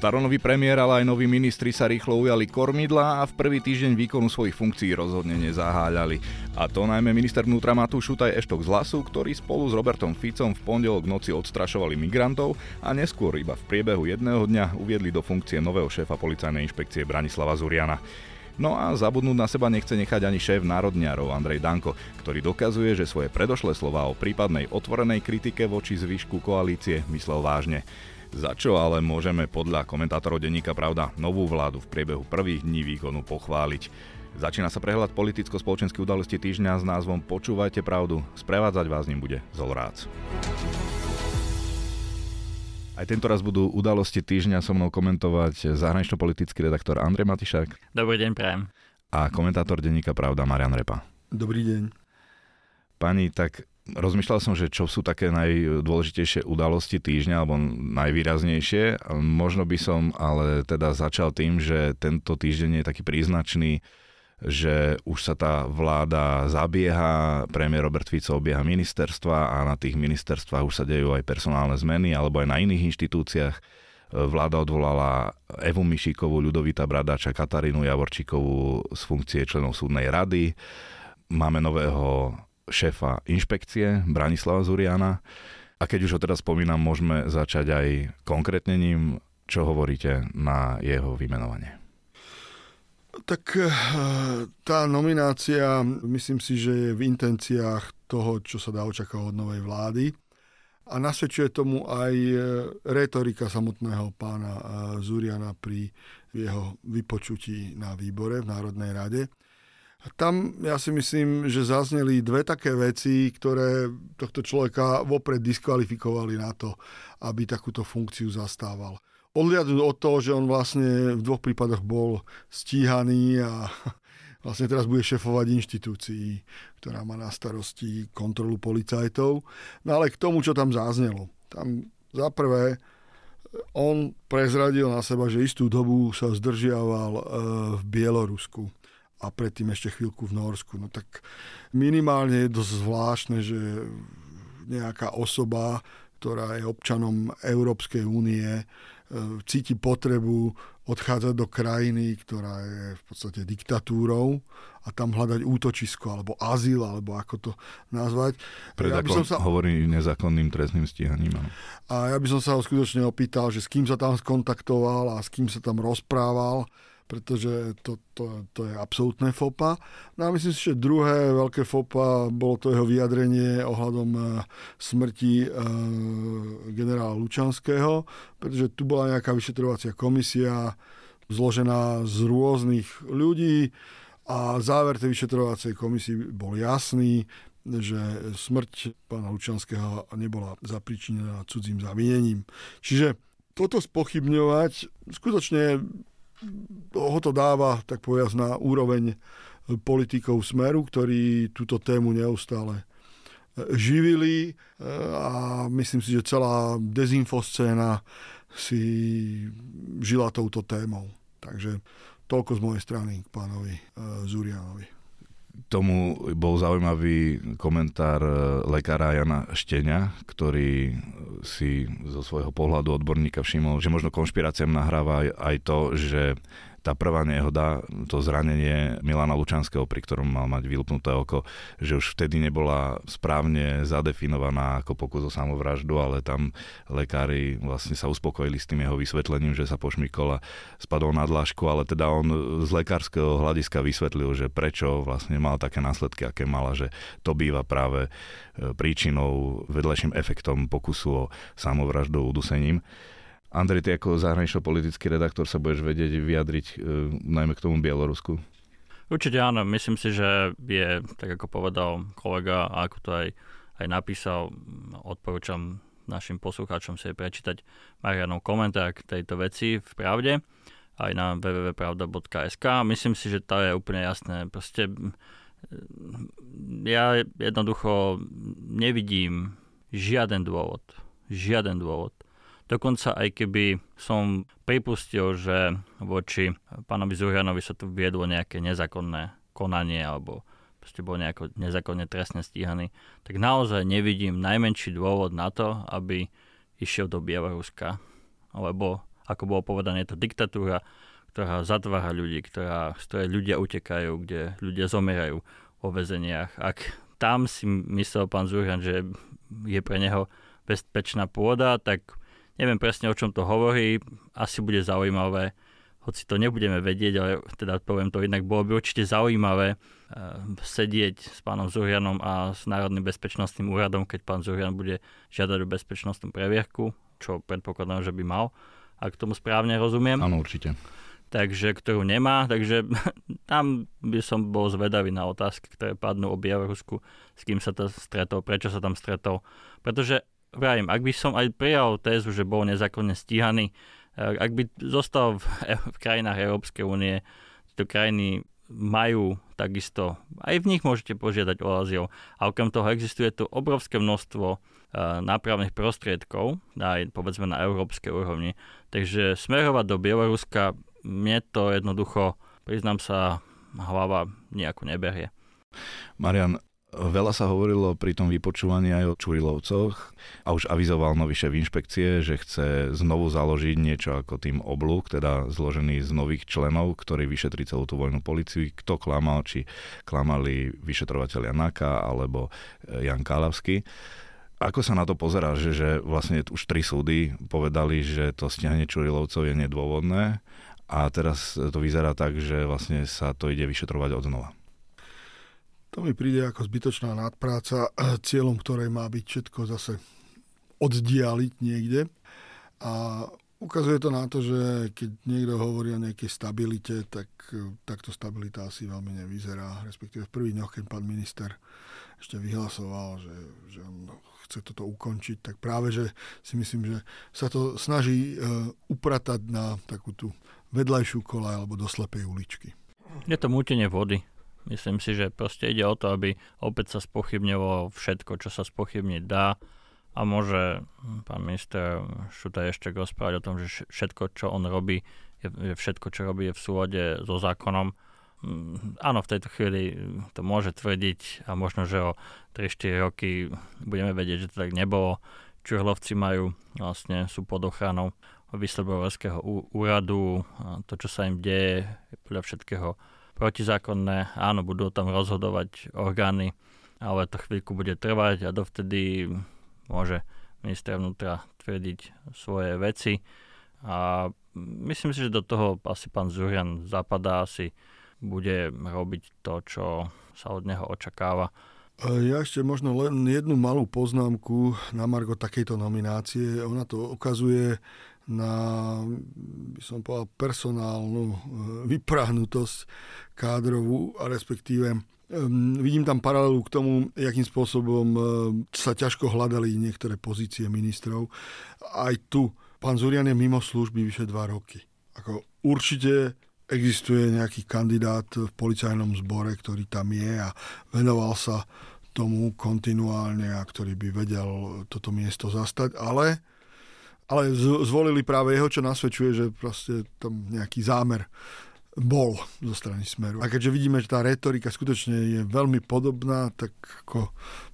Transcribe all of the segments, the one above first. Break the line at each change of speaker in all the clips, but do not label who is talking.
Staronový premiér, ale aj noví ministri sa rýchlo ujali kormidla a v prvý týždeň výkonu svojich funkcií rozhodne nezaháľali. A to najmä minister vnútra Matúš Šutaj Eštok z Lasu, ktorý spolu s Robertom Ficom v pondelok noci odstrašovali migrantov a neskôr iba v priebehu jedného dňa uviedli do funkcie nového šéfa policajnej inšpekcie Branislava Zuriana. No a zabudnúť na seba nechce nechať ani šéf národniarov Andrej Danko, ktorý dokazuje, že svoje predošlé slova o prípadnej otvorenej kritike voči zvyšku koalície myslel vážne. Za čo ale môžeme podľa komentátorov denníka Pravda novú vládu v priebehu prvých dní výkonu pochváliť. Začína sa prehľad politicko-spoločenskej udalosti týždňa s názvom Počúvajte pravdu. Sprevádzať vás ním bude Zolrác. Aj tento raz budú udalosti týždňa so mnou komentovať zahranično-politický redaktor Andrej Matišák.
Dobrý deň, prajem.
A komentátor denníka Pravda Marian Repa.
Dobrý deň.
Pani, tak rozmýšľal som, že čo sú také najdôležitejšie udalosti týždňa alebo najvýraznejšie. Možno by som ale teda začal tým, že tento týždeň je taký príznačný, že už sa tá vláda zabieha, premiér Robert Fico obieha ministerstva a na tých ministerstvách už sa dejú aj personálne zmeny alebo aj na iných inštitúciách. Vláda odvolala Evu Mišíkovú, Ľudovita Bradáča, Katarínu Javorčíkovú z funkcie členov súdnej rady. Máme nového šéfa inšpekcie Branislava Zuriana. A keď už ho teda spomínam, môžeme začať aj konkrétnením, čo hovoríte na jeho vymenovanie.
Tak eh, tá nominácia, myslím si, že je v intenciách toho, čo sa dá očakávať od novej vlády. A nasvedčuje tomu aj eh, retorika samotného pána eh, Zuriana pri jeho vypočutí na výbore v Národnej rade tam ja si myslím, že zazneli dve také veci, ktoré tohto človeka vopred diskvalifikovali na to, aby takúto funkciu zastával. Odliadnúť od toho, že on vlastne v dvoch prípadoch bol stíhaný a vlastne teraz bude šefovať inštitúcii, ktorá má na starosti kontrolu policajtov. No ale k tomu, čo tam zaznelo. Tam za prvé, on prezradil na seba, že istú dobu sa zdržiaval e, v Bielorusku a predtým ešte chvíľku v Norsku. No tak minimálne je dosť zvláštne, že nejaká osoba, ktorá je občanom Európskej únie, e, cíti potrebu odchádzať do krajiny, ktorá je v podstate diktatúrou a tam hľadať útočisko alebo azyl, alebo ako to nazvať.
Pred ja by som sa... hovorí nezákonným trestným stíhaním.
A ja by som sa ho skutočne opýtal, že s kým sa tam skontaktoval a s kým sa tam rozprával pretože to, to, to je absolútne fopa. No a myslím si, že druhé veľké fopa bolo to jeho vyjadrenie ohľadom e, smrti e, generála Lučanského, pretože tu bola nejaká vyšetrovacia komisia zložená z rôznych ľudí a záver tej vyšetrovacej komisie bol jasný, že smrť pána Lučanského nebola zapričinená cudzím zavinením. Čiže toto spochybňovať skutočne ho to dáva, tak povedať, na úroveň politikov Smeru, ktorí túto tému neustále e, živili e, a myslím si, že celá dezinfoscéna si žila touto témou. Takže toľko z mojej strany k pánovi e, Zurianovi
tomu bol zaujímavý komentár e, lekára Jana Štenia, ktorý si zo svojho pohľadu odborníka všimol, že možno konšpiráciám nahráva aj to, že tá prvá nehoda, to zranenie Milana Lučanského, pri ktorom mal mať vylpnuté oko, že už vtedy nebola správne zadefinovaná ako pokus o samovraždu, ale tam lekári vlastne sa uspokojili s tým jeho vysvetlením, že sa pošmykol a spadol na dlažku, ale teda on z lekárskeho hľadiska vysvetlil, že prečo vlastne mal také následky, aké mala, že to býva práve e, príčinou, vedlejším efektom pokusu o samovraždu udusením. Andrej, ty ako zahranično-politický redaktor sa budeš vedieť vyjadriť e, najmä k tomu Bielorusku?
Určite áno, myslím si, že je, tak ako povedal kolega, ako to aj, aj napísal, odporúčam našim poslucháčom si prečítať Marianov komentár k tejto veci v Pravde, aj na www.pravda.sk. Myslím si, že to je úplne jasné. Proste ja jednoducho nevidím žiaden dôvod, žiaden dôvod, Dokonca aj keby som pripustil, že voči pánovi Zurianovi sa tu viedlo nejaké nezákonné konanie alebo proste bol nejako nezákonne trestne stíhaný, tak naozaj nevidím najmenší dôvod na to, aby išiel do Bieloruska. Lebo ako bolo povedané, je to diktatúra, ktorá zatvára ľudí, ktorá, z ktorej ľudia utekajú, kde ľudia zomerajú vo väzeniach. Ak tam si myslel pán Zurhan, že je pre neho bezpečná pôda, tak neviem presne o čom to hovorí. Asi bude zaujímavé, hoci to nebudeme vedieť, ale teda poviem to inak, bolo by určite zaujímavé uh, sedieť s pánom Zurianom a s Národným bezpečnostným úradom, keď pán Zurian bude žiadať o bezpečnostnú previerku, čo predpokladám, že by mal, ak tomu správne rozumiem.
Áno, určite
takže, ktorú nemá, takže tam by som bol zvedavý na otázky, ktoré padnú o Bielorusku, s kým sa to stretol, prečo sa tam stretol. Pretože, vravím, ak by som aj prijal tézu, že bol nezákonne stíhaný, eh, ak by zostal v, v krajinách Európskej únie, tieto krajiny majú takisto, aj v nich môžete požiadať o azyl. A okrem toho existuje tu obrovské množstvo uh, nápravných prostriedkov, aj povedzme na európskej úrovni. Takže smerovať do Bieloruska mne to jednoducho, priznám sa, hlava nejako neberie.
Marian, Veľa sa hovorilo pri tom vypočúvaní aj o Čurilovcoch a už avizoval nový šéf inšpekcie, že chce znovu založiť niečo ako tým oblúk, teda zložený z nových členov, ktorí vyšetrí celú tú vojnú policiu. Kto klamal, či klamali vyšetrovateľia NAKA alebo e, Jan Kálavský. Ako sa na to pozerá, že, že vlastne už tri súdy povedali, že to stiahne Čurilovcov je nedôvodné a teraz to vyzerá tak, že vlastne sa to ide vyšetrovať od znova.
To mi príde ako zbytočná nadpráca, cieľom ktorej má byť všetko zase oddialiť niekde. A ukazuje to na to, že keď niekto hovorí o nejakej stabilite, tak takto stabilita asi veľmi nevyzerá. Respektíve v prvých dňoch, keď pán minister ešte vyhlasoval, že, že on chce toto ukončiť, tak práve, že si myslím, že sa to snaží uh, upratať na takú tú vedľajšiu kolaj alebo do slepej uličky.
Je to mútenie vody. Myslím si, že proste ide o to, aby opäť sa spochybnilo všetko, čo sa spochybniť dá a môže pán minister Šutaj ešte rozprávať o tom, že všetko, čo on robí, je, všetko, čo robí, je v súlade so zákonom. Mm, áno, v tejto chvíli to môže tvrdiť a možno, že o 3-4 roky budeme vedieť, že to tak nebolo. Čurlovci majú, vlastne sú pod ochranou whistleblowerského úradu. To, čo sa im deje, je podľa všetkého protizákonné. Áno, budú tam rozhodovať orgány, ale to chvíľku bude trvať a dovtedy môže minister vnútra tvrdiť svoje veci. A myslím si, že do toho asi pán Zurian zapadá, asi bude robiť to, čo sa od neho očakáva.
Ja ešte možno len jednu malú poznámku na Margo takejto nominácie. Ona to ukazuje na, by som povedal, personálnu e, vyprahnutosť kádrovú a respektíve vidím tam paralelu k tomu, akým spôsobom uh, sa ťažko hľadali niektoré pozície ministrov. Aj tu pán Zurian je mimo služby vyše dva roky. Ako určite existuje nejaký kandidát v policajnom zbore, ktorý tam je a venoval sa tomu kontinuálne a ktorý by vedel toto miesto zastať, ale ale zvolili práve jeho, čo nasvedčuje, že proste tam nejaký zámer bol zo strany Smeru. A keďže vidíme, že tá retorika skutočne je veľmi podobná, tak ako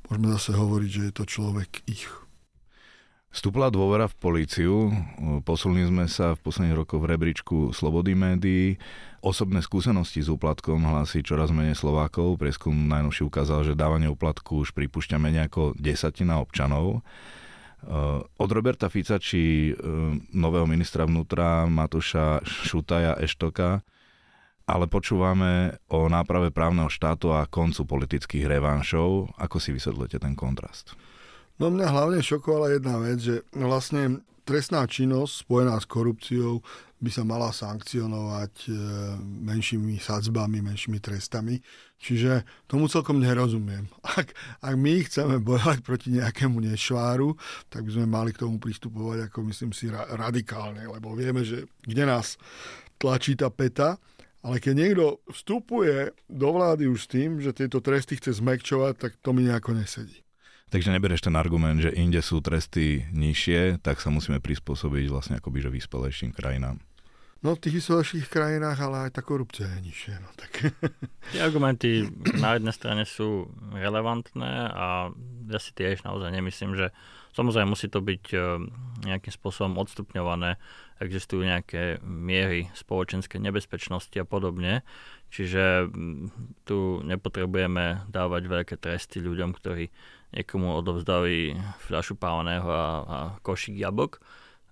môžeme zase hovoriť, že je to človek ich.
Vstúpila dôvera v políciu, posunuli sme sa v posledných rokoch v rebríčku slobody médií, osobné skúsenosti s úplatkom hlási čoraz menej Slovákov, prieskum najnovší ukázal, že dávanie úplatku už pripúšťa menej ako desatina občanov. Eh, od Roberta Fica či eh, nového ministra vnútra Matúša Šutaja Eštoka, ale počúvame o náprave právneho štátu a koncu politických revanšov. Ako si vysvetľujete ten kontrast?
No mňa hlavne šokovala jedna vec, že vlastne trestná činnosť spojená s korupciou by sa mala sankcionovať e, menšími sadzbami, menšími trestami. Čiže tomu celkom nerozumiem. Ak, ak my chceme bojovať proti nejakému nešváru, tak by sme mali k tomu pristupovať ako myslím si radikálne, lebo vieme, že kde nás tlačí tá peta, ale keď niekto vstupuje do vlády už s tým, že tieto tresty chce zmekčovať, tak to mi nejako nesedí.
Takže nebereš ten argument, že inde sú tresty nižšie, tak sa musíme prispôsobiť vlastne akoby že vyspelejším krajinám.
No v tých vyspelejších krajinách, ale aj tá korupcia je nižšia. No, tak.
Tie argumenty na jednej strane sú relevantné a ja si tiež naozaj nemyslím, že samozrejme musí to byť e, nejakým spôsobom odstupňované, existujú nejaké miery spoločenskej nebezpečnosti a podobne, čiže tu nepotrebujeme dávať veľké tresty ľuďom, ktorí niekomu odovzdali fľašu pávaného a, a košík jabok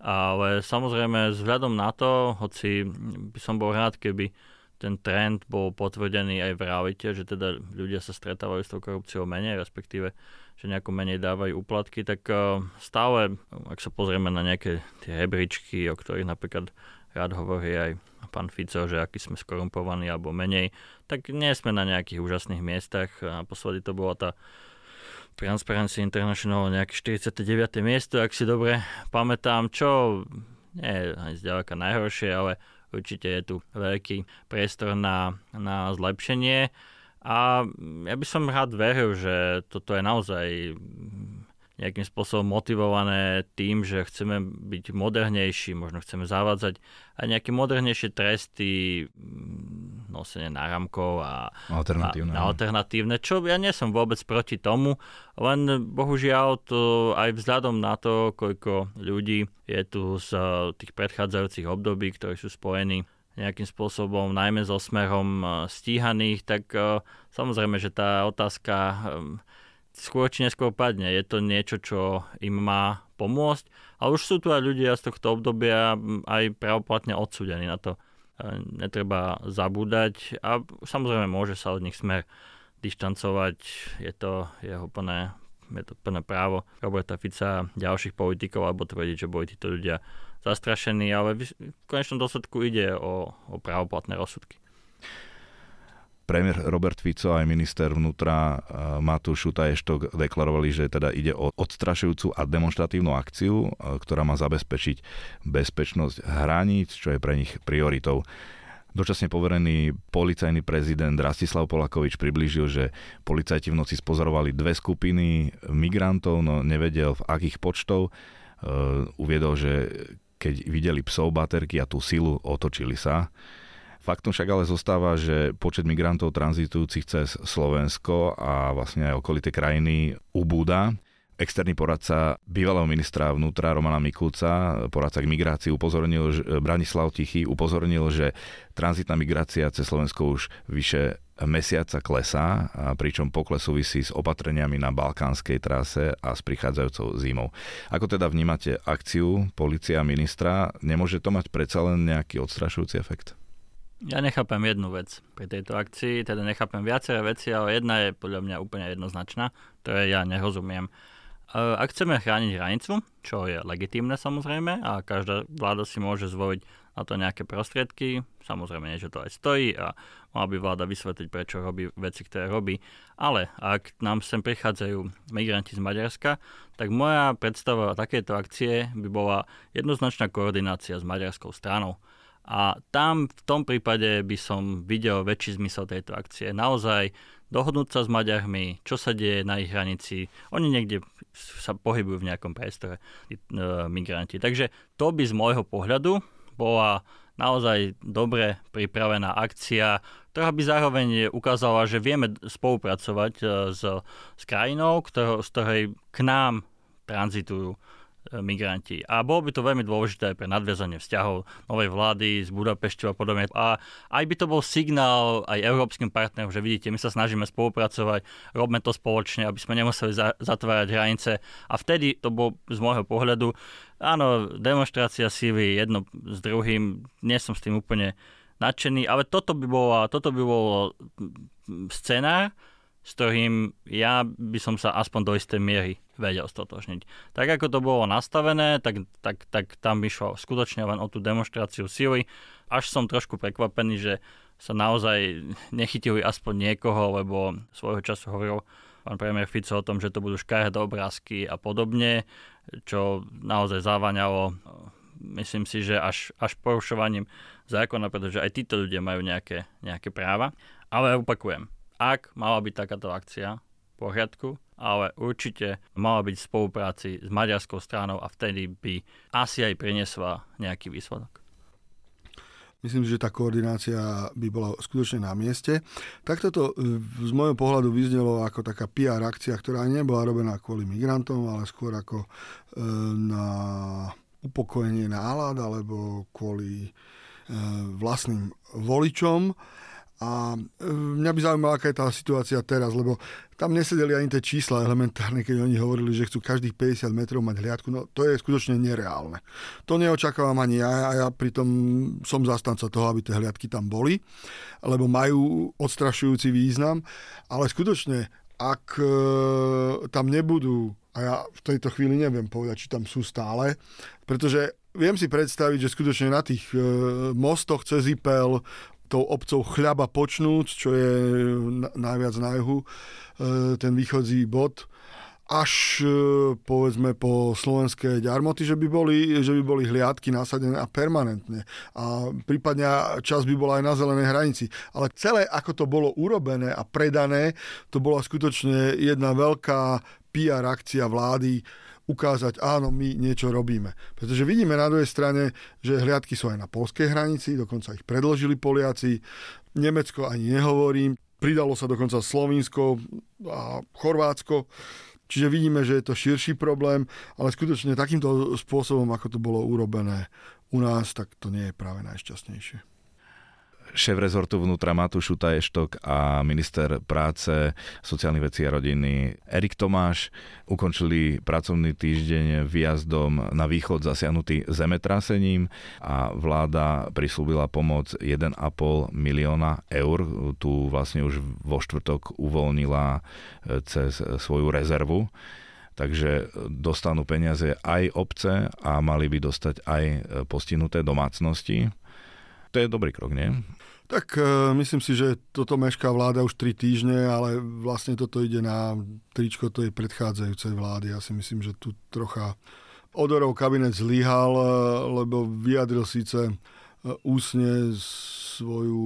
ale samozrejme, vzhľadom na to, hoci by som bol rád, keby ten trend bol potvrdený aj v realite, že teda ľudia sa stretávajú s tou korupciou menej, respektíve, že nejako menej dávajú úplatky, tak eh, stále, ak sa pozrieme na nejaké tie rebríčky, o ktorých napríklad rád hovorí aj pán Fico, že aký sme skorumpovaní alebo menej, tak nie sme na nejakých úžasných miestach. Naposledy to bola tá Transparency International nejaké 49. miesto, ak si dobre pamätám, čo nie je ani zďaleka najhoršie, ale určite je tu veľký priestor na, na zlepšenie. A ja by som rád veril, že toto je naozaj nejakým spôsobom motivované tým, že chceme byť modernejší, možno chceme zavádzať aj nejaké modernejšie tresty, nosenie náramkov a
alternatívne,
a, a alternatívne, čo ja nie som vôbec proti tomu, len bohužiaľ to aj vzhľadom na to, koľko ľudí je tu z tých predchádzajúcich období, ktorí sú spojení nejakým spôsobom, najmä so smerom stíhaných, tak samozrejme, že tá otázka skôr či neskôr padne. Je to niečo, čo im má pomôcť. A už sú tu aj ľudia z tohto obdobia aj pravoplatne odsúdení na to. Netreba zabúdať a samozrejme môže sa od nich smer dištancovať. Je to jeho plné, je to plné právo Roberta Fica a ďalších politikov alebo tvrdiť, že boli títo ľudia zastrašení, ale v konečnom dôsledku ide o, o právoplatné rozsudky.
Premiér Robert Fico aj minister vnútra Matúš Šutaještok deklarovali, že teda ide o odstrašujúcu a demonstratívnu akciu, ktorá má zabezpečiť bezpečnosť hraníc, čo je pre nich prioritou. Dočasne poverený policajný prezident Rastislav Polakovič priblížil, že policajti v noci spozorovali dve skupiny migrantov, no nevedel v akých počtov. E, uviedol, že keď videli psov baterky a tú silu, otočili sa. Faktom však ale zostáva, že počet migrantov tranzitujúcich cez Slovensko a vlastne aj okolité krajiny ubúda. Externý poradca bývalého ministra vnútra Romana Mikulca, poradca k migrácii, upozornil, že Branislav Tichý upozornil, že tranzitná migrácia cez Slovensko už vyše mesiaca klesá, pričom pokles súvisí s opatreniami na balkánskej trase a s prichádzajúcou zimou. Ako teda vnímate akciu policia a ministra? Nemôže to mať predsa len nejaký odstrašujúci efekt?
Ja nechápem jednu vec pri tejto akcii, teda nechápem viaceré veci, ale jedna je podľa mňa úplne jednoznačná, ktoré ja nerozumiem. Ak chceme chrániť hranicu, čo je legitímne samozrejme a každá vláda si môže zvoliť na to nejaké prostriedky, samozrejme niečo to aj stojí a mala by vláda vysvetliť, prečo robí veci, ktoré robí. Ale ak nám sem prichádzajú migranti z Maďarska, tak moja predstava takéto akcie by bola jednoznačná koordinácia s maďarskou stranou. A tam v tom prípade by som videl väčší zmysel tejto akcie. Naozaj dohodnúť sa s Maďarmi, čo sa deje na ich hranici. Oni niekde sa pohybujú v nejakom priestore, e, migranti. Takže to by z môjho pohľadu bola naozaj dobre pripravená akcia, ktorá by zároveň ukázala, že vieme spolupracovať e, s, s krajinou, ktorou, z ktorej k nám tranzitujú migranti. A bolo by to veľmi dôležité aj pre nadviazanie vzťahov novej vlády z Budapešťou a podobne. A aj by to bol signál aj európskym partnerom, že vidíte, my sa snažíme spolupracovať, robme to spoločne, aby sme nemuseli za- zatvárať hranice. A vtedy to bol z môjho pohľadu, áno, demonstrácia síly jedno s druhým, nie som s tým úplne nadšený, ale toto by bolo, toto by bolo scenár, s ktorým ja by som sa aspoň do istej miery vedel stotožniť. Tak ako to bolo nastavené, tak, tak, tak tam išlo skutočne len o tú demonstráciu sily. Až som trošku prekvapený, že sa naozaj nechytili aspoň niekoho, lebo svojho času hovoril pán premiér Fico o tom, že to budú škaredé obrázky a podobne, čo naozaj závaňalo myslím si, že až, až porušovaním zákona, pretože aj títo ľudia majú nejaké, nejaké práva. Ale opakujem, ak mala byť takáto akcia, v poriadku, ale určite mala byť v spolupráci s maďarskou stranou a vtedy by asi aj priniesla nejaký výsledok.
Myslím, že tá koordinácia by bola skutočne na mieste. Tak toto e, z môjho pohľadu vyznelo ako taká PR akcia, ktorá nebola robená kvôli migrantom, ale skôr ako e, na upokojenie nálad alebo kvôli e, vlastným voličom. A mňa by zaujímala, aká je tá situácia teraz, lebo tam nesedeli ani tie čísla elementárne, keď oni hovorili, že chcú každých 50 metrov mať hliadku. No to je skutočne nereálne. To neočakávam ani ja a ja pritom som zastanca toho, aby tie hliadky tam boli, lebo majú odstrašujúci význam. Ale skutočne, ak e, tam nebudú, a ja v tejto chvíli neviem povedať, či tam sú stále, pretože viem si predstaviť, že skutočne na tých e, mostoch cez IPL tou obcov Chľaba počnúc, čo je najviac na juhu, e, ten východzí bod, až e, povedzme po slovenské ďarmoty, že by boli, že by boli hliadky nasadené a permanentne. A prípadne čas by bola aj na zelenej hranici. Ale celé, ako to bolo urobené a predané, to bola skutočne jedna veľká PR akcia vlády, ukázať, áno, my niečo robíme. Pretože vidíme na druhej strane, že hliadky sú aj na polskej hranici, dokonca ich predložili Poliaci, Nemecko ani nehovorím, pridalo sa dokonca Slovinsko a Chorvátsko, čiže vidíme, že je to širší problém, ale skutočne takýmto spôsobom, ako to bolo urobené u nás, tak to nie je práve najšťastnejšie
šéf rezortu vnútra Matúš Šutaještok a minister práce, sociálnych vecí a rodiny Erik Tomáš ukončili pracovný týždeň výjazdom na východ zasiahnutý zemetrasením a vláda prislúbila pomoc 1,5 milióna eur. Tu vlastne už vo štvrtok uvoľnila e, cez svoju rezervu takže dostanú peniaze aj obce a mali by dostať aj e, postihnuté domácnosti. To je dobrý krok, nie?
Tak e, myslím si, že toto mešká vláda už 3 týždne, ale vlastne toto ide na tričko tej predchádzajúcej vlády. Ja si myslím, že tu trocha Odorov kabinet zlyhal, e, lebo vyjadril síce e, úsne svoju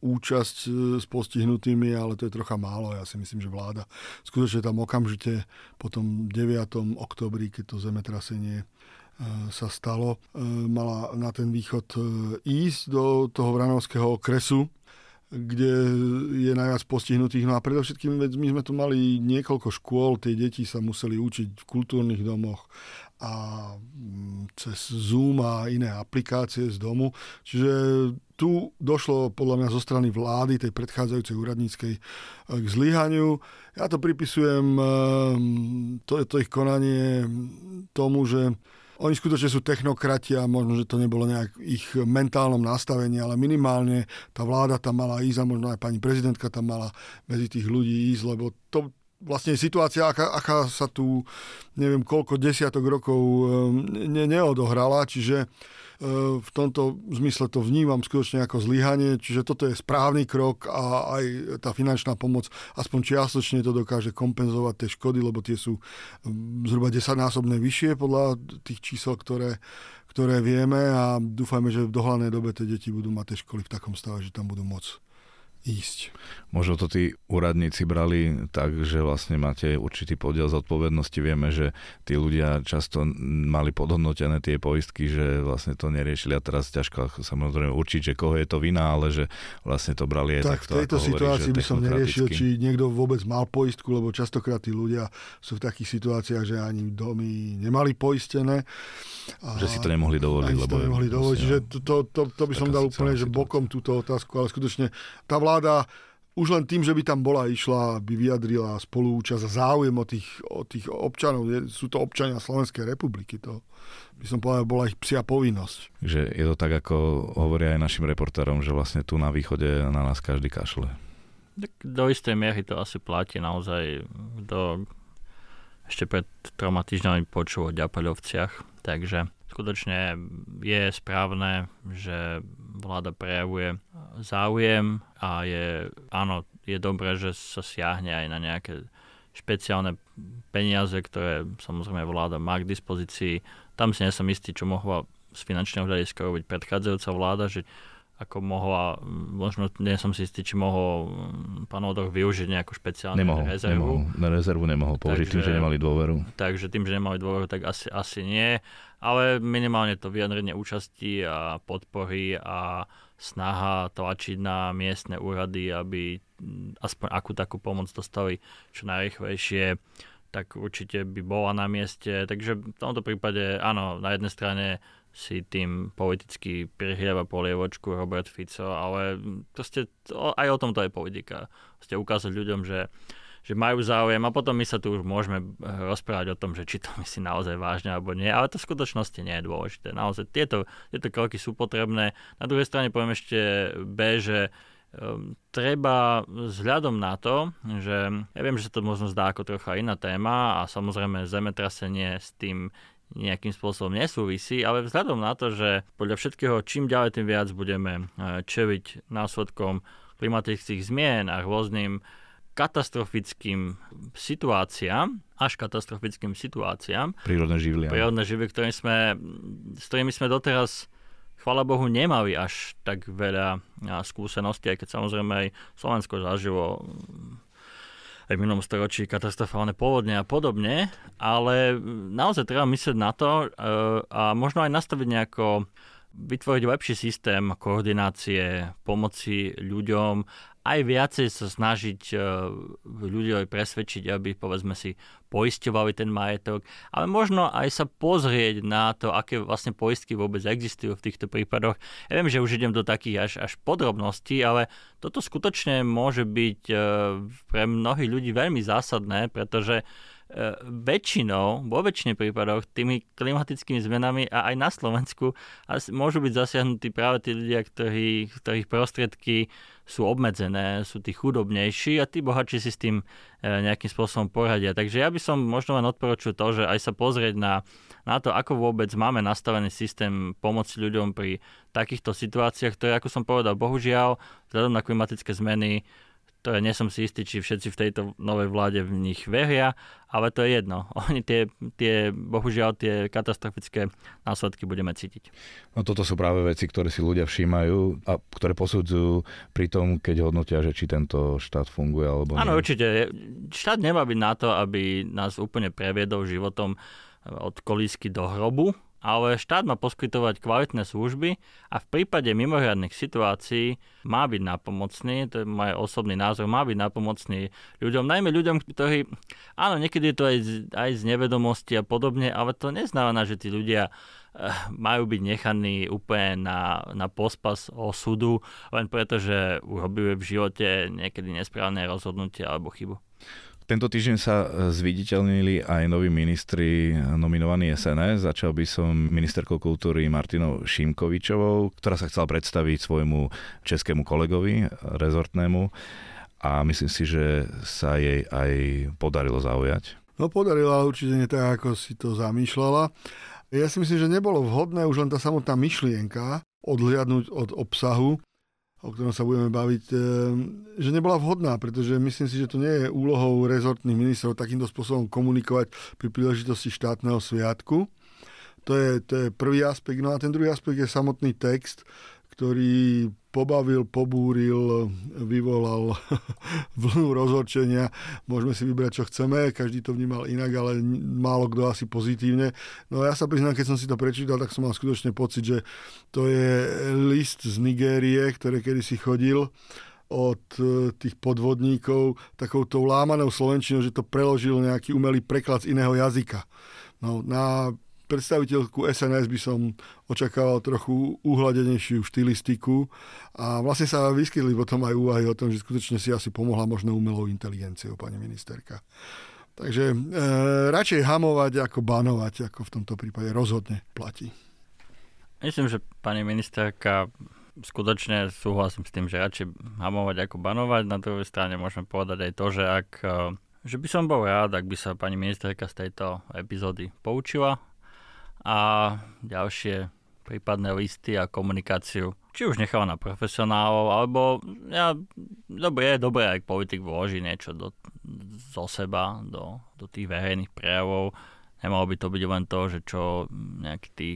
účasť s postihnutými, ale to je trocha málo. Ja si myslím, že vláda skutočne tam okamžite po tom 9. oktobri, keď to zemetrasenie sa stalo, e, mala na ten východ e, ísť do toho Vranovského okresu, kde je najviac postihnutých. No a predovšetkým, my sme tu mali niekoľko škôl, tie deti sa museli učiť v kultúrnych domoch a mm, cez Zoom a iné aplikácie z domu. Čiže tu došlo podľa mňa zo strany vlády, tej predchádzajúcej úradníckej, k zlyhaniu. Ja to pripisujem, to je to ich konanie tomu, že oni skutočne sú technokrati a možno, že to nebolo nejak ich mentálnom nastavení, ale minimálne tá vláda tam mala ísť a možno aj pani prezidentka tam mala medzi tých ľudí ísť, lebo to vlastne situácia, aká, aká sa tu neviem koľko desiatok rokov ehm, ne, neodohrala, čiže v tomto zmysle to vnímam skutočne ako zlyhanie, čiže toto je správny krok a aj tá finančná pomoc aspoň čiastočne to dokáže kompenzovať tie škody, lebo tie sú zhruba 10-násobne vyššie podľa tých čísel, ktoré, ktoré vieme a dúfajme, že v dohľadnej dobe tie deti budú mať tie školy v takom stave, že tam budú môcť ísť.
Možno to tí úradníci brali tak, že vlastne máte určitý podiel zodpovednosti. Vieme, že tí ľudia často mali podhodnotené tie poistky, že vlastne to neriešili a teraz ťažko samozrejme určiť, že koho je to vina, ale že vlastne to brali aj
tak
takto.
v tejto situácii by som neriešil, či niekto vôbec mal poistku, lebo častokrát tí ľudia sú v takých situáciách, že ani domy nemali poistené.
A že si to nemohli dovoliť.
Lebo to nemohli dovoliť, že to, to, to, to by som dal úplne že bokom túto otázku, ale skutočne tá vláda vláda už len tým, že by tam bola išla, by vyjadrila spolúčasť a záujem o tých, o tých občanov. Sú to občania Slovenskej republiky. To by som povedal, bola ich psia povinnosť.
Že je to tak, ako hovoria aj našim reportérom, že vlastne tu na východe na nás každý kašle.
Tak do istej miery to asi platí naozaj. Do, ešte pred troma týždňami počul o Ďapaľovciach, takže skutočne je správne, že vláda prejavuje záujem a je, áno, je dobré, že sa siahne aj na nejaké špeciálne peniaze, ktoré samozrejme vláda má k dispozícii. Tam si nesom istý, čo mohla z finančného hľadiska robiť predchádzajúca vláda, že ako mohla, možno nie som si istý, či mohol pán Odor využiť nejakú špeciálnu
nemohol,
rezervu.
Nemohol, na rezervu nemohol použiť takže, tým, že nemali dôveru.
Takže tým, že nemali dôveru, tak asi, asi nie. Ale minimálne to vyjadrenie účasti a podpory a snaha tlačiť na miestne úrady, aby aspoň akú takú pomoc dostali čo najrychlejšie, tak určite by bola na mieste. Takže v tomto prípade, áno, na jednej strane si tým politicky prihlieva polievočku Robert Fico, ale proste aj o tom to je politika. Proste ukázať ľuďom, že, že majú záujem a potom my sa tu už môžeme rozprávať o tom, že či to myslí naozaj vážne alebo nie, ale to v skutočnosti nie je dôležité. Naozaj tieto, tieto kroky sú potrebné. Na druhej strane poviem ešte B, že um, treba vzhľadom na to, že ja viem, že sa to možno zdá ako trocha iná téma a samozrejme zemetrasenie s tým nejakým spôsobom nesúvisí, ale vzhľadom na to, že podľa všetkého čím ďalej tým viac budeme e, čeliť následkom klimatických zmien a rôznym katastrofickým situáciám, až katastrofickým situáciám.
Prírodné živly.
Prírodné živly, ktorými sme, s ktorými sme doteraz chvala Bohu, nemali až tak veľa skúseností, aj keď samozrejme aj Slovensko zažilo aj v minulom storočí katastrofálne povodne a podobne, ale naozaj treba myslieť na to e, a možno aj nastaviť nejako vytvoriť lepší systém koordinácie, pomoci ľuďom aj viacej sa snažiť uh, ľudí aj presvedčiť, aby povedzme si poisťovali ten majetok, ale možno aj sa pozrieť na to, aké vlastne poistky vôbec existujú v týchto prípadoch. Ja viem, že už idem do takých až, až podrobností, ale toto skutočne môže byť uh, pre mnohých ľudí veľmi zásadné, pretože uh, väčšinou, vo väčšine prípadoch, tými klimatickými zmenami a aj na Slovensku môžu byť zasiahnutí práve tí ľudia, ktorí, ktorých prostriedky sú obmedzené, sú tí chudobnejší a tí bohatší si s tým e, nejakým spôsobom poradia. Takže ja by som možno len odporučil to, že aj sa pozrieť na, na to, ako vôbec máme nastavený systém pomoci ľuďom pri takýchto situáciách, ktoré, ako som povedal, bohužiaľ, vzhľadom na klimatické zmeny, ktoré nie som si istý, či všetci v tejto novej vláde v nich veria, ale to je jedno. Oni tie, tie bohužiaľ, tie katastrofické následky budeme cítiť.
No toto sú práve veci, ktoré si ľudia všímajú a ktoré posudzujú pri tom, keď hodnotia, že či tento štát funguje alebo
nie. Áno, určite. Štát nemá byť na to, aby nás úplne previedol životom od kolísky do hrobu, ale štát má poskytovať kvalitné služby a v prípade mimoriadnych situácií má byť napomocný, to je môj osobný názor, má byť napomocný ľuďom, najmä ľuďom, ktorí, áno, niekedy je to aj z, aj z nevedomosti a podobne, ale to neznamená, že tí ľudia eh, majú byť nechaní úplne na, na pospas osudu, len preto, že urobili v živote niekedy nesprávne rozhodnutie alebo chybu.
Tento týždeň sa e, zviditeľnili aj noví ministri nominovaní SNS. Začal by som ministerkou kultúry Martinou Šimkovičovou, ktorá sa chcela predstaviť svojmu českému kolegovi, rezortnému a myslím si, že sa jej aj podarilo zaujať.
No podarila určite nie tak, ako si to zamýšľala. Ja si myslím, že nebolo vhodné už len tá samotná myšlienka odhliadnúť od obsahu, o ktorom sa budeme baviť, eh, že nebola vhodná, pretože myslím si, že to nie je úlohou rezortných ministrov takýmto spôsobom komunikovať pri príležitosti štátneho sviatku. To je, to je prvý aspekt. No a ten druhý aspekt je samotný text, ktorý pobavil, pobúril, vyvolal vlnu rozhorčenia. Môžeme si vybrať, čo chceme, každý to vnímal inak, ale málo kto asi pozitívne. No ja sa priznám, keď som si to prečítal, tak som mal skutočne pocit, že to je list z Nigérie, ktoré kedysi chodil od e, tých podvodníkov takouto lámanou slovenčinou, že to preložil nejaký umelý preklad z iného jazyka. No, na predstaviteľku SNS by som očakával trochu uhladenejšiu štilistiku a vlastne sa vyskytli potom aj úvahy o tom, že skutočne si asi pomohla možno umelou inteligenciou pani ministerka. Takže e, radšej hamovať ako banovať, ako v tomto prípade rozhodne platí.
Myslím, že pani ministerka skutočne súhlasím s tým, že radšej hamovať ako banovať. Na druhej strane môžeme povedať aj to, že ak e, že by som bol rád, ak by sa pani ministerka z tejto epizódy poučila a ďalšie prípadné listy a komunikáciu. Či už necháva na profesionálov, alebo ja, dobre, je dobré, ak politik vloží niečo do, zo seba, do, do tých verejných prejavov. Nemalo by to byť len to, že čo nejakí tí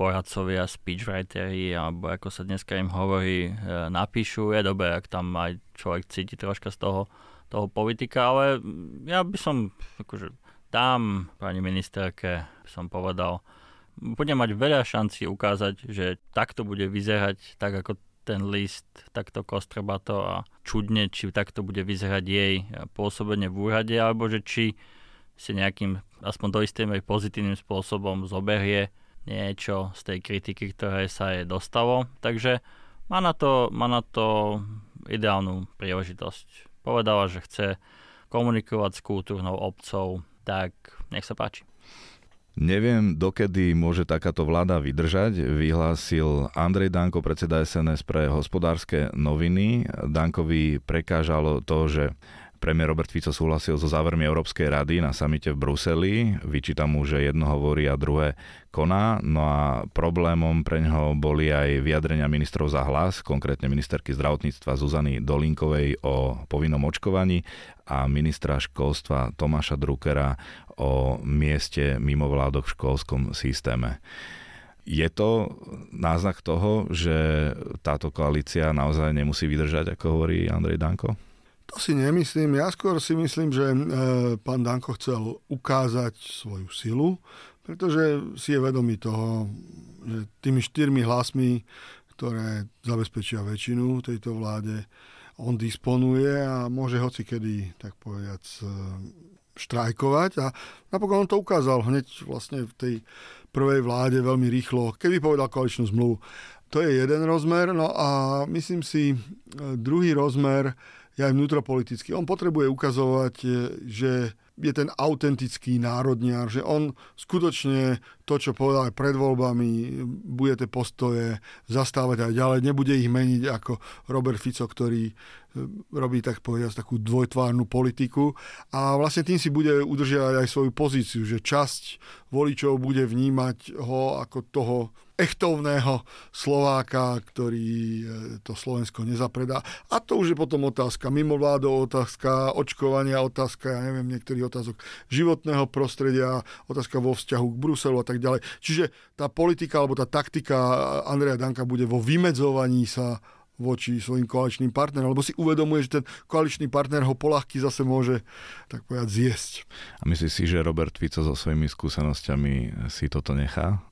poradcovia, speechwriteri, alebo ako sa dneska im hovorí, e, napíšu. Je dobré, ak tam aj človek cíti troška z toho, toho politika, ale ja by som, akože tam pani ministerke som povedal, bude mať veľa šancí ukázať, že takto bude vyzerať, tak ako ten list takto kostrebato a čudne, či takto bude vyzerať jej pôsobenie v úrade, alebo že či si nejakým, aspoň do istej miery pozitívnym spôsobom zoberie niečo z tej kritiky, ktoré sa jej dostalo. Takže má na to, má na to ideálnu príležitosť. Povedala, že chce komunikovať s kultúrnou obcov, tak nech sa páči.
Neviem, dokedy môže takáto vláda vydržať, vyhlásil Andrej Danko, predseda SNS pre hospodárske noviny. Dankovi prekážalo to, že Premiér Robert Fico súhlasil so závermi Európskej rady na samite v Bruseli. Vyčíta mu, že jedno hovorí a druhé koná. No a problémom pre ňoho boli aj vyjadrenia ministrov za hlas, konkrétne ministerky zdravotníctva Zuzany Dolinkovej o povinnom očkovaní a ministra školstva Tomáša Druckera o mieste mimovládok v školskom systéme. Je to náznak toho, že táto koalícia naozaj nemusí vydržať, ako hovorí Andrej Danko?
To si nemyslím. Ja skôr si myslím, že e, pán Danko chcel ukázať svoju silu, pretože si je vedomý toho, že tými štyrmi hlasmi, ktoré zabezpečia väčšinu tejto vláde, on disponuje a môže hoci kedy, tak povedať, e, štrajkovať a napokon on to ukázal hneď vlastne v tej prvej vláde veľmi rýchlo, keby povedal koaličnú zmluvu. To je jeden rozmer, no a myslím si, e, druhý rozmer, je aj vnútropolitický. On potrebuje ukazovať, e, že je ten autentický národniar, že on skutočne to, čo povedal aj pred voľbami, bude tie postoje zastávať aj ďalej, nebude ich meniť ako Robert Fico, ktorý e, robí tak povedať takú dvojtvárnu politiku a vlastne tým si bude udržiavať aj svoju pozíciu, že časť voličov bude vnímať ho ako toho echtovného Slováka, ktorý e, to Slovensko nezapredá. A to už je potom otázka mimovládov, otázka očkovania, otázka, ja neviem, niektorých otázok životného prostredia, otázka vo vzťahu k Bruselu a tak ďalej. Čiže tá politika alebo tá taktika Andreja Danka bude vo vymedzovaní sa voči svojim koaličným partnerom, lebo si uvedomuje, že ten koaličný partner ho polahky zase môže, tak povedať, zjesť.
A myslíš si, že Robert Fico so svojimi skúsenosťami si toto nechá?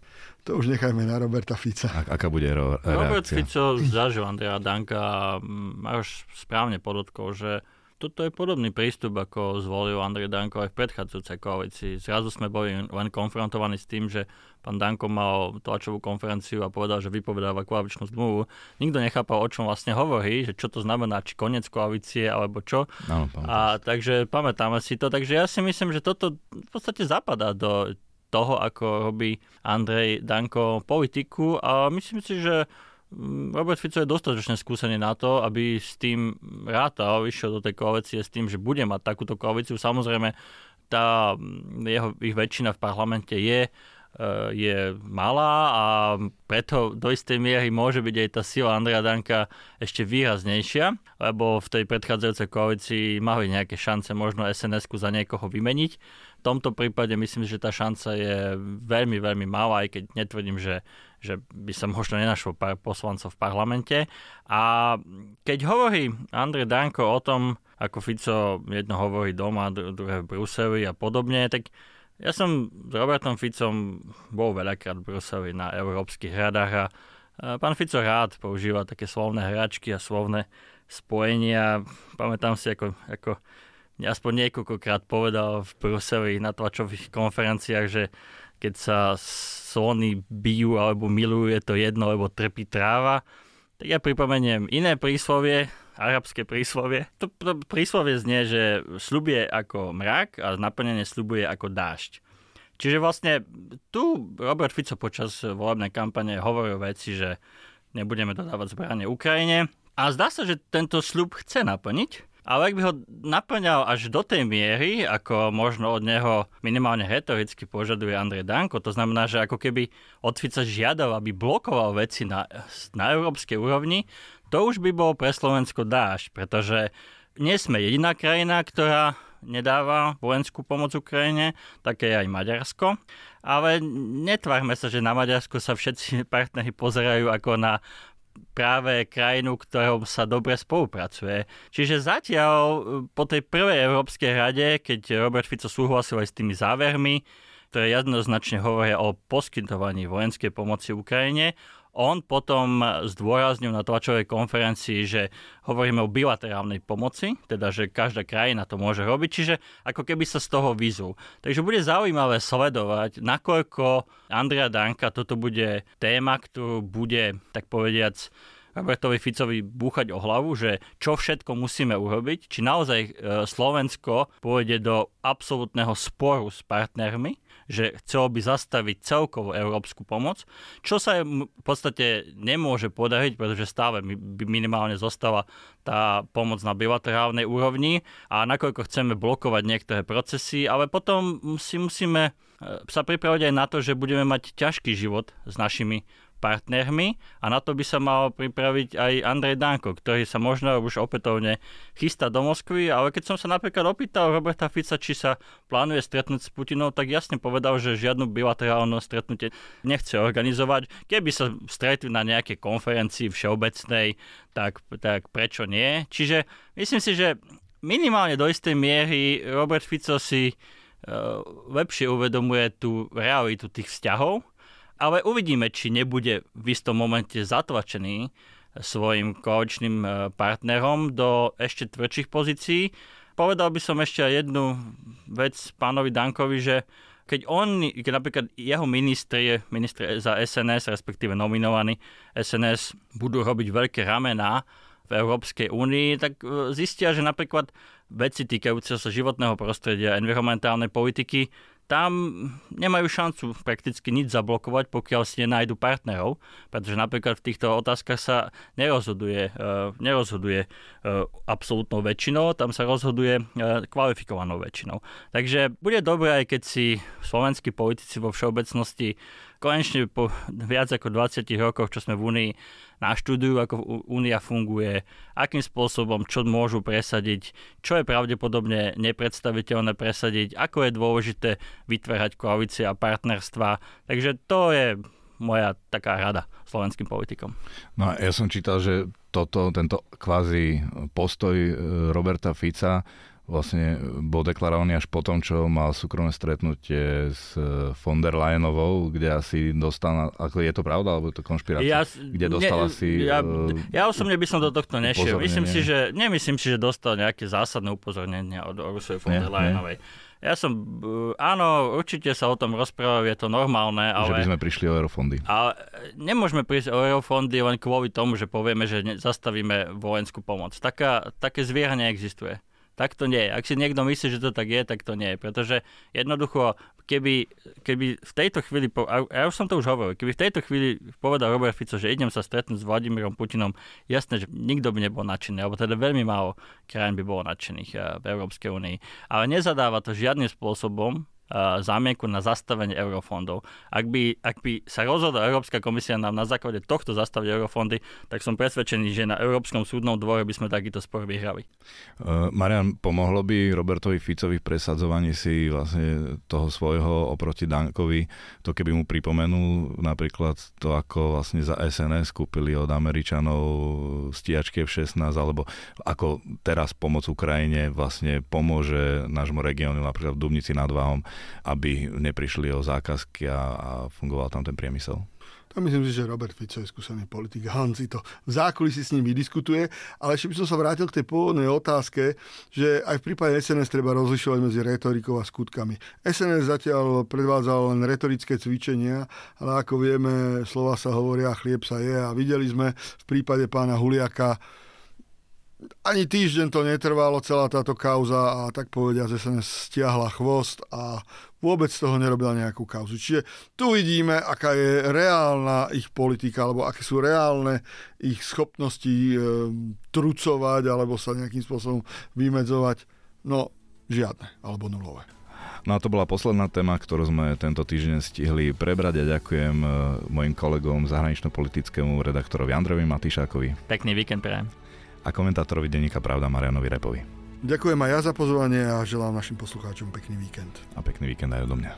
To už nechajme na Roberta Fica.
A, aká bude ro- reakcia?
Robert Fico zažil Andrea Danka a už správne podotkol, že toto je podobný prístup, ako zvolil Andrej Danko aj v predchádzajúcej koalícii. Zrazu sme boli len konfrontovaní s tým, že pán Danko mal tlačovú konferenciu a povedal, že vypovedáva koaličnú zmluvu. Nikto nechápal, o čom vlastne hovorí, že čo to znamená, či koniec koalície alebo čo.
No,
a takže pamätáme si to. Takže ja si myslím, že toto v podstate zapadá do toho, ako robí Andrej Danko politiku a myslím si, že mm, Robert Fico je dostatočne skúsený na to, aby s tým rátal, išiel do tej koalície s tým, že bude mať takúto koalíciu. Samozrejme, tá mm, jeho, ich väčšina v parlamente je je malá a preto do istej miery môže byť aj tá sila Andreja Danka ešte výraznejšia, lebo v tej predchádzajúcej koalícii mali nejaké šance možno SNS-ku za niekoho vymeniť. V tomto prípade myslím, že tá šanca je veľmi, veľmi malá, aj keď netvrdím, že, že by sa možno nenašlo pár poslancov v parlamente. A keď hovorí Andrej Danko o tom, ako Fico jedno hovorí doma, druhé v Bruseli a podobne, tak ja som s Robertom Ficom bol veľakrát v Bruseli na európskych hradách a pán Fico rád používa také slovné hračky a slovné spojenia. Pamätám si, ako, ako aspoň niekoľkokrát povedal v Bruseli na tlačových konferenciách, že keď sa slony bijú alebo milujú, je to jedno, lebo trpí tráva. Tak ja pripomeniem iné príslovie, arabské príslovie. To, to príslovie znie, že slubuje ako mrak a naplnenie slubuje ako dážď. Čiže vlastne tu Robert Fico počas volebnej kampane hovoril veci, že nebudeme dodávať zbranie Ukrajine. A zdá sa, že tento sľub chce naplniť, ale ak by ho naplňal až do tej miery, ako možno od neho minimálne retoricky požaduje Andrej Danko, to znamená, že ako keby od Fica žiadal, aby blokoval veci na, na európskej úrovni, to už by bol pre Slovensko dáž, pretože nie sme jediná krajina, ktorá nedáva vojenskú pomoc Ukrajine, také aj Maďarsko. Ale netvárme sa, že na Maďarsko sa všetci partneri pozerajú ako na práve krajinu, ktorou sa dobre spolupracuje. Čiže zatiaľ po tej prvej Európskej rade, keď Robert Fico súhlasil aj s tými závermi, ktoré jednoznačne hovoria o poskytovaní vojenskej pomoci Ukrajine. On potom zdôraznil na tlačovej konferencii, že hovoríme o bilaterálnej pomoci, teda že každá krajina to môže robiť, čiže ako keby sa z toho vyzul. Takže bude zaujímavé sledovať, nakoľko Andrea Danka toto bude téma, ktorú bude, tak povediac, Robertovi Ficovi búchať o hlavu, že čo všetko musíme urobiť, či naozaj e, Slovensko pôjde do absolútneho sporu s partnermi, že chcelo by zastaviť celkovú európsku pomoc, čo sa v podstate nemôže podariť, pretože stále minimálne zostáva tá pomoc na bilaterálnej úrovni a nakoľko chceme blokovať niektoré procesy, ale potom si musíme e, sa pripraviť aj na to, že budeme mať ťažký život s našimi partnermi a na to by sa mal pripraviť aj Andrej Danko, ktorý sa možno už opätovne chystá do Moskvy, ale keď som sa napríklad opýtal Roberta Fica, či sa plánuje stretnúť s Putinom, tak jasne povedal, že žiadnu bilaterálne stretnutie nechce organizovať. Keby sa stretli na nejakej konferencii všeobecnej, tak, tak prečo nie? Čiže myslím si, že minimálne do istej miery Robert Fico si uh, lepšie uvedomuje tú realitu tých vzťahov ale uvidíme, či nebude v istom momente zatlačený svojim koaličným e, partnerom do ešte tvrdších pozícií. Povedal by som ešte jednu vec pánovi Dankovi, že keď on, keď napríklad jeho ministri, ministri za SNS, respektíve nominovaní SNS, budú robiť veľké ramená v Európskej únii, tak e, zistia, že napríklad veci týkajúce sa životného prostredia, environmentálnej politiky tam nemajú šancu prakticky nič zablokovať, pokiaľ si nenájdu partnerov, pretože napríklad v týchto otázkach sa nerozhoduje, uh, nerozhoduje uh, absolútnou väčšinou, tam sa rozhoduje uh, kvalifikovanou väčšinou. Takže bude dobré, aj keď si slovenskí politici vo všeobecnosti konečne po viac ako 20 rokoch, čo sme v Únii, naštudujú, ako Únia funguje, akým spôsobom, čo môžu presadiť, čo je pravdepodobne nepredstaviteľné presadiť, ako je dôležité vytvárať koalície a partnerstva. Takže to je moja taká rada slovenským politikom.
No a ja som čítal, že toto, tento kvázi postoj e, Roberta Fica vlastne bol deklarovaný až po tom, čo mal súkromné stretnutie s eh, von der Leyenovou, kde asi dostal, ako je to pravda, alebo je to konšpirácia, ja, kde dostal ne, asi...
Ja, uh, ja osobne by som do tohto nešiel. Myslím si, že, nemyslím si, že dostal nejaké zásadné upozornenie od Ursuly von der Leyenovej. Ja som, áno, určite sa o tom rozprávajú, je to normálne, ale...
Že by sme prišli o eurofondy.
Ale nemôžeme prísť o eurofondy len kvôli tomu, že povieme, že zastavíme vojenskú pomoc. Taká, také zviera neexistuje. Tak to nie je. Ak si niekto myslí, že to tak je, tak to nie je. Pretože jednoducho, keby, keby v tejto chvíli, ja už som to už hovoril, keby v tejto chvíli povedal Robert Fico, že idem sa stretnúť s Vladimírom Putinom, jasné, že nikto by nebol nadšený, alebo teda veľmi málo krajín by bolo nadšených eh, v Európskej únii. Ale nezadáva to žiadnym spôsobom zámienku na zastavenie eurofondov. Ak by, ak by sa rozhodla Európska komisia nám na základe tohto zastaviť eurofondy, tak som presvedčený, že na Európskom súdnom dvore by sme takýto spor vyhrali.
Uh, Marian, pomohlo by Robertovi Ficovi v presadzovaní si vlastne toho svojho oproti Dankovi, to keby mu pripomenul napríklad to, ako vlastne za SNS kúpili od Američanov stíhačky F-16, alebo ako teraz pomoc Ukrajine vlastne pomôže nášmu regiónu, napríklad v Dubnici nad Váhom, aby neprišli o zákazky a, a fungoval tam ten priemysel?
To myslím si, že Robert Fico je skúsený politik. Hanci to v zákulisí s ním diskutuje, ale ešte by som sa vrátil k tej pôvodnej otázke, že aj v prípade SNS treba rozlišovať medzi retorikou a skutkami. SNS zatiaľ predvádzal len retorické cvičenia, ale ako vieme, slova sa hovoria, chlieb sa je a videli sme v prípade pána Huliaka, ani týždeň to netrvalo, celá táto kauza a tak povedia, že sa stiahla chvost a vôbec z toho nerobila nejakú kauzu. Čiže tu vidíme, aká je reálna ich politika, alebo aké sú reálne ich schopnosti e, trucovať alebo sa nejakým spôsobom vymedzovať. No, žiadne, alebo nulové.
No a to bola posledná téma, ktorú sme tento týždeň stihli prebrať a ďakujem e, mojim kolegom zahranično-politickému redaktorovi Androvi Matišákovi.
Pekný víkend prajem
a komentátorovi denníka Pravda Marianovi Repovi.
Ďakujem aj ja za pozvanie a želám našim poslucháčom pekný víkend.
A pekný víkend aj odo mňa.